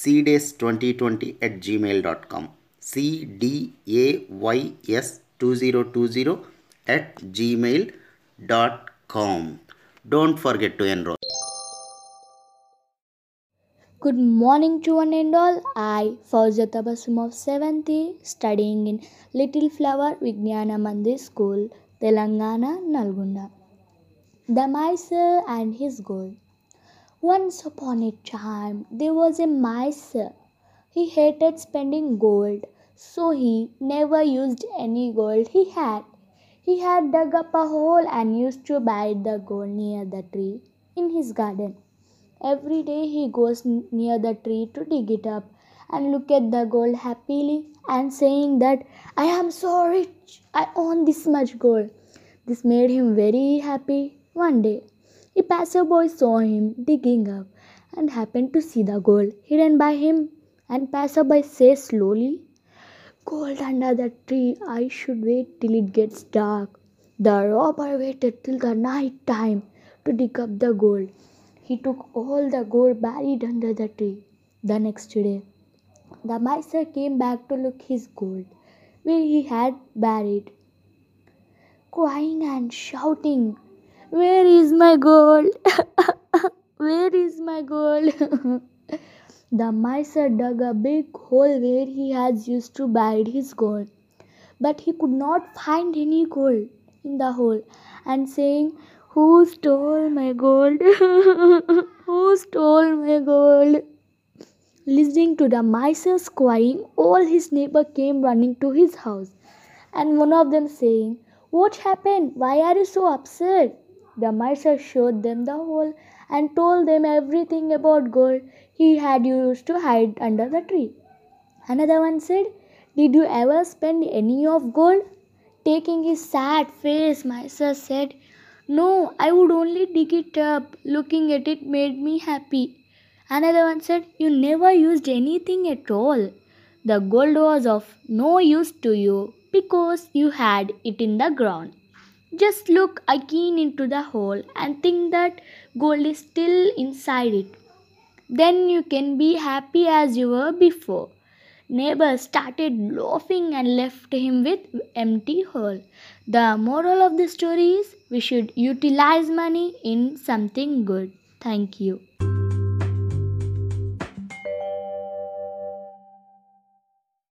cdays2020 at gmail.com cdays2020 at gmail.com don't forget to enroll Good morning to one and all. I, Fouzia Tabassum of 7th A, studying in Little Flower Vignana Mandir School, Telangana, Nalgonda. The Miser and his gold. Once upon a time, there was a miser. He hated spending gold, so he never used any gold he had. He had dug up a hole and used to bury the gold near the tree in his garden. Every day he goes near the tree to dig it up and look at the gold happily and saying that I am so rich, I own this much gold. This made him very happy. One day, a passerby saw him digging up and happened to see the gold hidden by him. And passerby says slowly, Gold under the tree, I should wait till it gets dark. The robber waited till the night time to dig up the gold. He took all the gold buried under the tree. The next day, the miser came back to look his gold, where he had buried, crying and shouting, Where is my gold? Where is my gold? the miser dug a big hole where he had used to bury his gold, but he could not find any gold in the hole, and saying, Who stole my gold? Who stole my gold? Listening to the miser's crying, all his neighbors came running to his house, and one of them saying, What happened? Why are you so upset? The miser showed them the hole and told them everything about gold he had used to hide under the tree. Another one said, Did you ever spend any of gold? Taking his sad face, miser said, No, I would only dig it up. Looking at it made me happy. Another one said, You never used anything at all. The gold was of no use to you because you had it in the ground. Just look again into the hole and think that gold is still inside it. Then you can be happy as you were before. Neighbor started laughing and left him with empty hole. The moral of the story is we should utilize money in something good. Thank you.